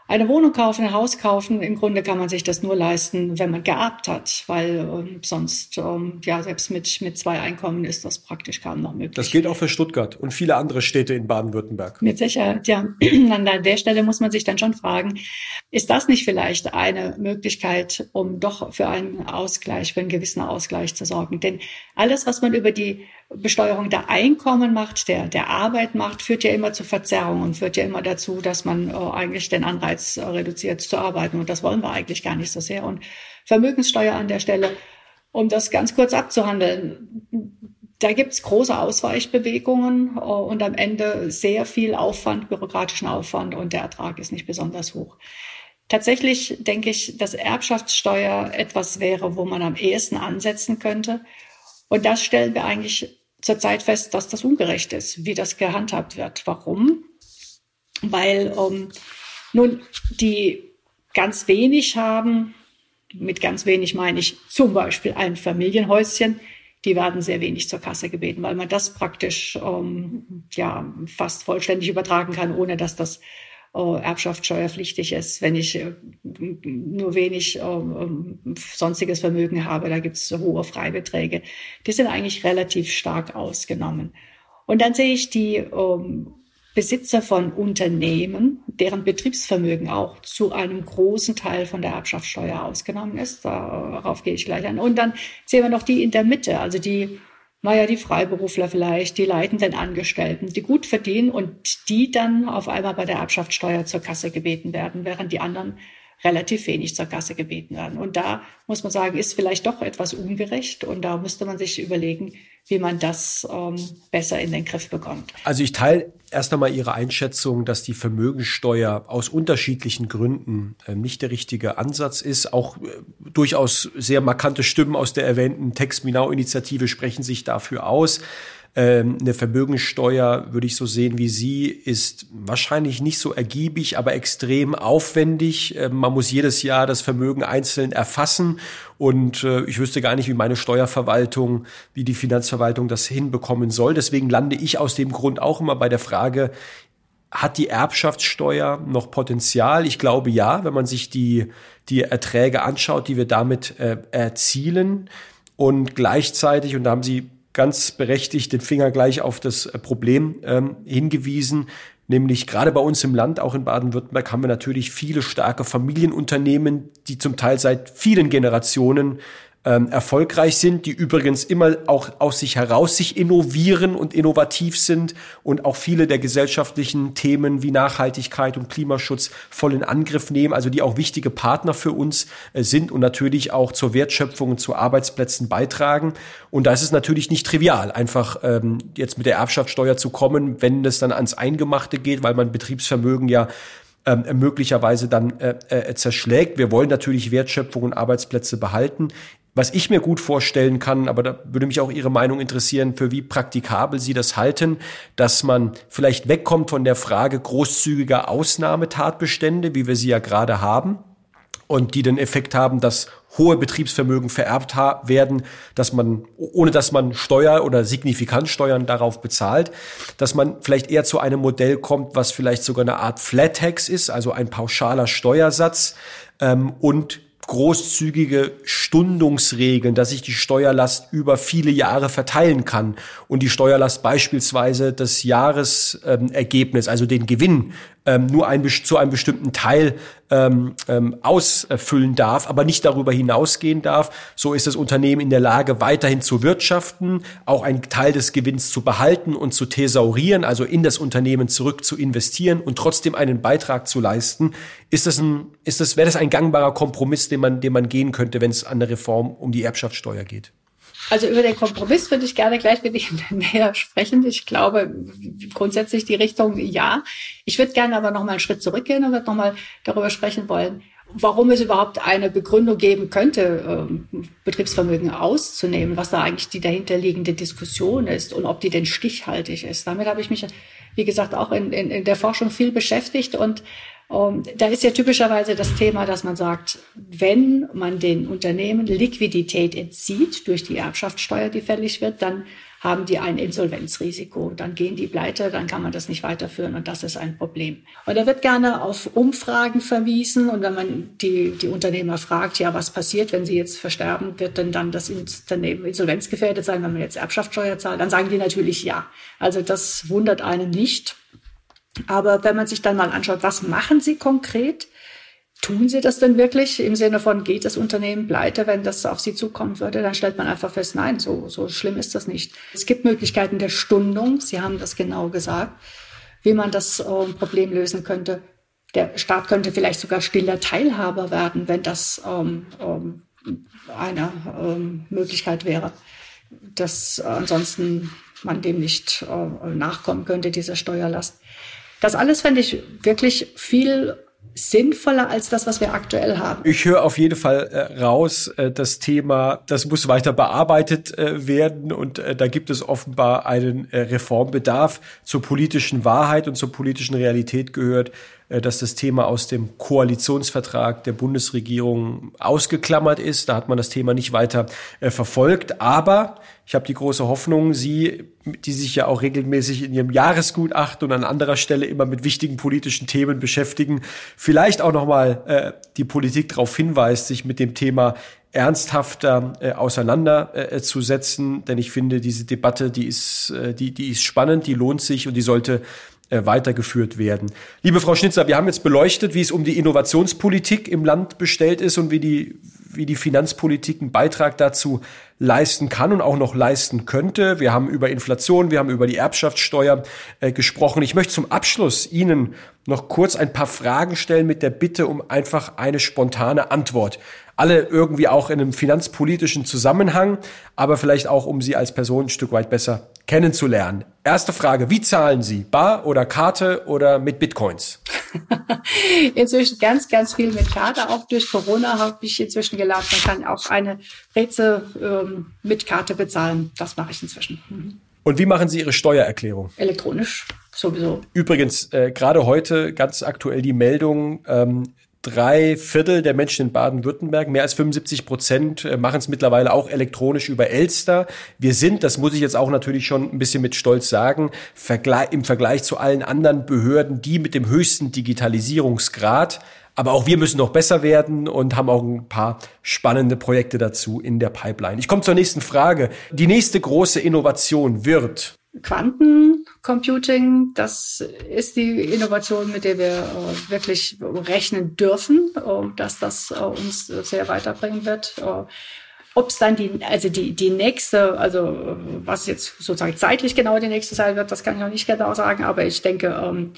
[SPEAKER 3] eine Wohnung kaufen, ein Haus kaufen. Im Grunde kann man sich das nur leisten, wenn man geerbt hat, weil ähm, sonst, ähm, ja, selbst mit, mit zwei Einkommen ist das praktisch kaum noch möglich.
[SPEAKER 2] Das gilt auch für Stuttgart und viele andere Städte in Baden-Württemberg.
[SPEAKER 3] Mit Sicherheit, ja. An der Stelle muss man sich dann schon fragen, ist das nicht vielleicht eine Möglichkeit, um doch für einen Ausgleich, für einen gewissen Ausgleich zu sorgen? Denn alles, was man über die Besteuerung der Einkommen macht, der, der Arbeit macht, führt ja immer zu Verzerrungen, führt ja immer dazu, dass man äh, eigentlich den Anreiz äh, reduziert zu arbeiten. Und das wollen wir eigentlich gar nicht so sehr. Und Vermögenssteuer an der Stelle, um das ganz kurz abzuhandeln, da gibt's große Ausweichbewegungen äh, und am Ende sehr viel Aufwand, bürokratischen Aufwand und der Ertrag ist nicht besonders hoch. Tatsächlich denke ich, dass Erbschaftssteuer etwas wäre, wo man am ehesten ansetzen könnte. Und das stellen wir eigentlich zurzeit fest, dass das ungerecht ist, wie das gehandhabt wird. Warum? Weil ähm, nun die ganz wenig haben, mit ganz wenig meine ich zum Beispiel ein Familienhäuschen, die werden sehr wenig zur Kasse gebeten, weil man das praktisch ähm, ja fast vollständig übertragen kann, ohne dass das äh, Erbschaftssteuerpflichtig ist, wenn ich äh, nur wenig äh, sonstiges Vermögen habe. Da gibt es hohe Freibeträge. Die sind eigentlich relativ stark ausgenommen. Und dann sehe ich die ähm, Besitzer von Unternehmen, deren Betriebsvermögen auch zu einem großen Teil von der Erbschaftssteuer ausgenommen ist. Darauf gehe ich gleich an. Und dann sehen wir noch die in der Mitte, also die naja, die Freiberufler vielleicht, die leitenden Angestellten, die gut verdienen und die dann auf einmal bei der Erbschaftssteuer zur Kasse gebeten werden, während die anderen relativ wenig zur Kasse gebeten werden. Und da muss man sagen, ist vielleicht doch etwas ungerecht und da müsste man sich überlegen, wie man das ähm, besser in den Griff bekommt.
[SPEAKER 2] Also ich teile erst einmal Ihre Einschätzung, dass die Vermögensteuer aus unterschiedlichen Gründen äh, nicht der richtige Ansatz ist. Auch äh, durchaus sehr markante Stimmen aus der erwähnten Text-Minau-Initiative sprechen sich dafür aus. Ähm, eine Vermögenssteuer, würde ich so sehen wie Sie, ist wahrscheinlich nicht so ergiebig, aber extrem aufwendig. Ähm, man muss jedes Jahr das Vermögen einzeln erfassen und äh, ich wüsste gar nicht, wie meine Steuerverwaltung, wie die Finanzverwaltung das hinbekommen soll. Deswegen lande ich aus dem Grund auch immer bei der Frage, hat die Erbschaftssteuer noch Potenzial? Ich glaube ja, wenn man sich die, die Erträge anschaut, die wir damit äh, erzielen. Und gleichzeitig, und da haben Sie ganz berechtigt den Finger gleich auf das äh, Problem ähm, hingewiesen. Nämlich gerade bei uns im Land, auch in Baden-Württemberg, haben wir natürlich viele starke Familienunternehmen, die zum Teil seit vielen Generationen ähm, erfolgreich sind, die übrigens immer auch aus sich heraus sich innovieren und innovativ sind und auch viele der gesellschaftlichen Themen wie Nachhaltigkeit und Klimaschutz voll in Angriff nehmen, also die auch wichtige Partner für uns äh, sind und natürlich auch zur Wertschöpfung und zu Arbeitsplätzen beitragen. Und da ist es natürlich nicht trivial, einfach ähm, jetzt mit der Erbschaftssteuer zu kommen, wenn es dann ans Eingemachte geht, weil man Betriebsvermögen ja ähm, möglicherweise dann äh, äh, zerschlägt. Wir wollen natürlich Wertschöpfung und Arbeitsplätze behalten. Was ich mir gut vorstellen kann, aber da würde mich auch Ihre Meinung interessieren, für wie praktikabel Sie das halten, dass man vielleicht wegkommt von der Frage großzügiger Ausnahmetatbestände, wie wir sie ja gerade haben, und die den Effekt haben, dass hohe Betriebsvermögen vererbt werden, dass man, ohne dass man Steuer oder signifikant Steuern darauf bezahlt, dass man vielleicht eher zu einem Modell kommt, was vielleicht sogar eine Art Flat Tax ist, also ein pauschaler Steuersatz ähm, und großzügige Stundungsregeln, dass ich die Steuerlast über viele Jahre verteilen kann. Und die Steuerlast beispielsweise das Jahresergebnis, also den Gewinn, ähm, nur ein, zu einem bestimmten Teil ähm, ähm, ausfüllen darf, aber nicht darüber hinausgehen darf. So ist das Unternehmen in der Lage, weiterhin zu wirtschaften, auch einen Teil des Gewinns zu behalten und zu thesaurieren, also in das Unternehmen zurück zu investieren und trotzdem einen Beitrag zu leisten. Ist das ein, ist das, wäre das ein gangbarer Kompromiss, den man, den man gehen könnte, wenn es an der Reform um die Erbschaftssteuer geht?
[SPEAKER 3] Also über den Kompromiss würde ich gerne gleich mit Ihnen näher sprechen. Ich glaube grundsätzlich die Richtung ja. Ich würde gerne aber noch mal einen Schritt zurückgehen und würde noch mal darüber sprechen wollen, warum es überhaupt eine Begründung geben könnte, ähm, Betriebsvermögen auszunehmen, was da eigentlich die dahinterliegende Diskussion ist und ob die denn stichhaltig ist. Damit habe ich mich, wie gesagt, auch in, in, in der Forschung viel beschäftigt und um, da ist ja typischerweise das Thema, dass man sagt, wenn man den Unternehmen Liquidität entzieht durch die Erbschaftssteuer, die fällig wird, dann haben die ein Insolvenzrisiko. Dann gehen die pleite, dann kann man das nicht weiterführen und das ist ein Problem. Und da wird gerne auf Umfragen verwiesen und wenn man die, die Unternehmer fragt, ja, was passiert, wenn sie jetzt versterben, wird denn dann das Unternehmen insolvenzgefährdet sein, wenn man jetzt Erbschaftssteuer zahlt? Dann sagen die natürlich ja. Also das wundert einen nicht. Aber wenn man sich dann mal anschaut, was machen sie konkret? Tun sie das denn wirklich im Sinne von, geht das Unternehmen pleite, wenn das auf sie zukommen würde? Dann stellt man einfach fest, nein, so, so schlimm ist das nicht. Es gibt Möglichkeiten der Stundung, Sie haben das genau gesagt, wie man das äh, Problem lösen könnte. Der Staat könnte vielleicht sogar stiller Teilhaber werden, wenn das ähm, ähm, eine ähm, Möglichkeit wäre, dass äh, ansonsten man dem nicht äh, nachkommen könnte, dieser Steuerlast. Das alles fände ich wirklich viel sinnvoller als das, was wir aktuell haben.
[SPEAKER 2] Ich höre auf jeden Fall äh, raus, äh, das Thema, das muss weiter bearbeitet äh, werden und äh, da gibt es offenbar einen äh, Reformbedarf. Zur politischen Wahrheit und zur politischen Realität gehört, äh, dass das Thema aus dem Koalitionsvertrag der Bundesregierung ausgeklammert ist. Da hat man das Thema nicht weiter verfolgt. Aber ich habe die große Hoffnung, Sie, die sich ja auch regelmäßig in Ihrem Jahresgutachten und an anderer Stelle immer mit wichtigen politischen Themen beschäftigen, vielleicht auch nochmal äh, die Politik darauf hinweist, sich mit dem Thema ernsthafter äh, auseinanderzusetzen. Äh, Denn ich finde, diese Debatte, die ist, äh, die, die ist spannend, die lohnt sich und die sollte äh, weitergeführt werden. Liebe Frau Schnitzer, wir haben jetzt beleuchtet, wie es um die Innovationspolitik im Land bestellt ist und wie die, wie die Finanzpolitik einen Beitrag dazu leisten kann und auch noch leisten könnte. Wir haben über Inflation, wir haben über die Erbschaftssteuer äh, gesprochen. Ich möchte zum Abschluss Ihnen noch kurz ein paar Fragen stellen mit der Bitte um einfach eine spontane Antwort alle irgendwie auch in einem finanzpolitischen Zusammenhang, aber vielleicht auch, um Sie als Person ein Stück weit besser kennenzulernen. Erste Frage, wie zahlen Sie? Bar oder Karte oder mit Bitcoins?
[SPEAKER 3] inzwischen ganz, ganz viel mit Karte. Auch durch Corona habe ich inzwischen gelernt, man kann auch eine Rätsel ähm, mit Karte bezahlen. Das mache ich inzwischen. Mhm.
[SPEAKER 2] Und wie machen Sie Ihre Steuererklärung?
[SPEAKER 3] Elektronisch, sowieso.
[SPEAKER 2] Übrigens, äh, gerade heute ganz aktuell die Meldung, ähm, drei Viertel der Menschen in Baden-Württemberg, mehr als 75 Prozent, äh, machen es mittlerweile auch elektronisch über Elster. Wir sind, das muss ich jetzt auch natürlich schon ein bisschen mit Stolz sagen, im Vergleich zu allen anderen Behörden, die mit dem höchsten Digitalisierungsgrad. Aber auch wir müssen noch besser werden und haben auch ein paar spannende Projekte dazu in der Pipeline. Ich komme zur nächsten Frage. Die nächste große Innovation wird
[SPEAKER 3] Quantencomputing, das ist die Innovation, mit der wir äh, wirklich rechnen dürfen, äh, dass das äh, uns sehr weiterbringen wird. Ob es dann die, also die, die nächste, also was jetzt sozusagen zeitlich genau die nächste sein wird, das kann ich noch nicht genau sagen, aber ich denke, ähm,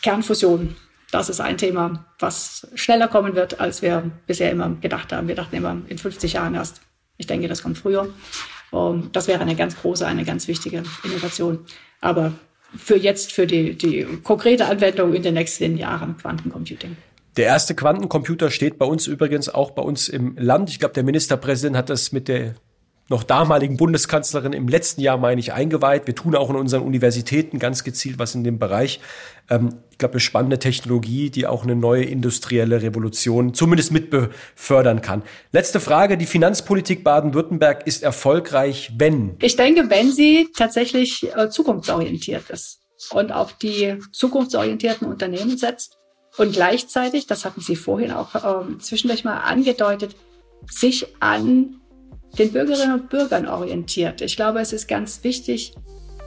[SPEAKER 3] Kernfusion, das ist ein Thema, was schneller kommen wird, als wir bisher immer gedacht haben. Wir dachten immer in 50 Jahren erst. Ich denke, das kommt früher. Ähm, das wäre eine ganz große, eine ganz wichtige Innovation. Aber für jetzt, für die, die konkrete Anwendung in den nächsten Jahren Quantencomputing.
[SPEAKER 2] Der erste Quantencomputer steht bei uns übrigens auch bei uns im Land. Ich glaube, der Ministerpräsident hat das mit der noch damaligen Bundeskanzlerin im letzten Jahr, meine ich, eingeweiht. Wir tun auch in unseren Universitäten ganz gezielt was in dem Bereich. Ähm, glaube, eine spannende Technologie, die auch eine neue industrielle Revolution zumindest mit befördern kann. Letzte Frage. Die Finanzpolitik Baden-Württemberg ist erfolgreich, wenn?
[SPEAKER 3] Ich denke, wenn sie tatsächlich äh, zukunftsorientiert ist und auf die zukunftsorientierten Unternehmen setzt und gleichzeitig, das hatten Sie vorhin auch äh, zwischendurch mal angedeutet, sich an den Bürgerinnen und Bürgern orientiert. Ich glaube, es ist ganz wichtig,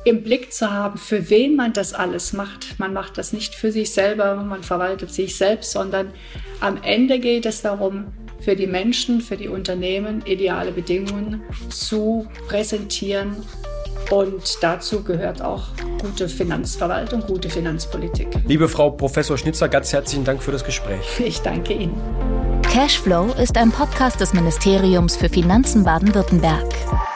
[SPEAKER 3] im Blick zu haben, für wen man das alles macht. Man macht das nicht für sich selber, man verwaltet sich selbst, sondern am Ende geht es darum, für die Menschen, für die Unternehmen ideale Bedingungen zu präsentieren. Und dazu gehört auch gute Finanzverwaltung, gute Finanzpolitik.
[SPEAKER 2] Liebe Frau Professor Schnitzer, ganz herzlichen Dank für das Gespräch.
[SPEAKER 3] Ich danke Ihnen.
[SPEAKER 1] Cashflow ist ein Podcast des Ministeriums für Finanzen Baden-Württemberg.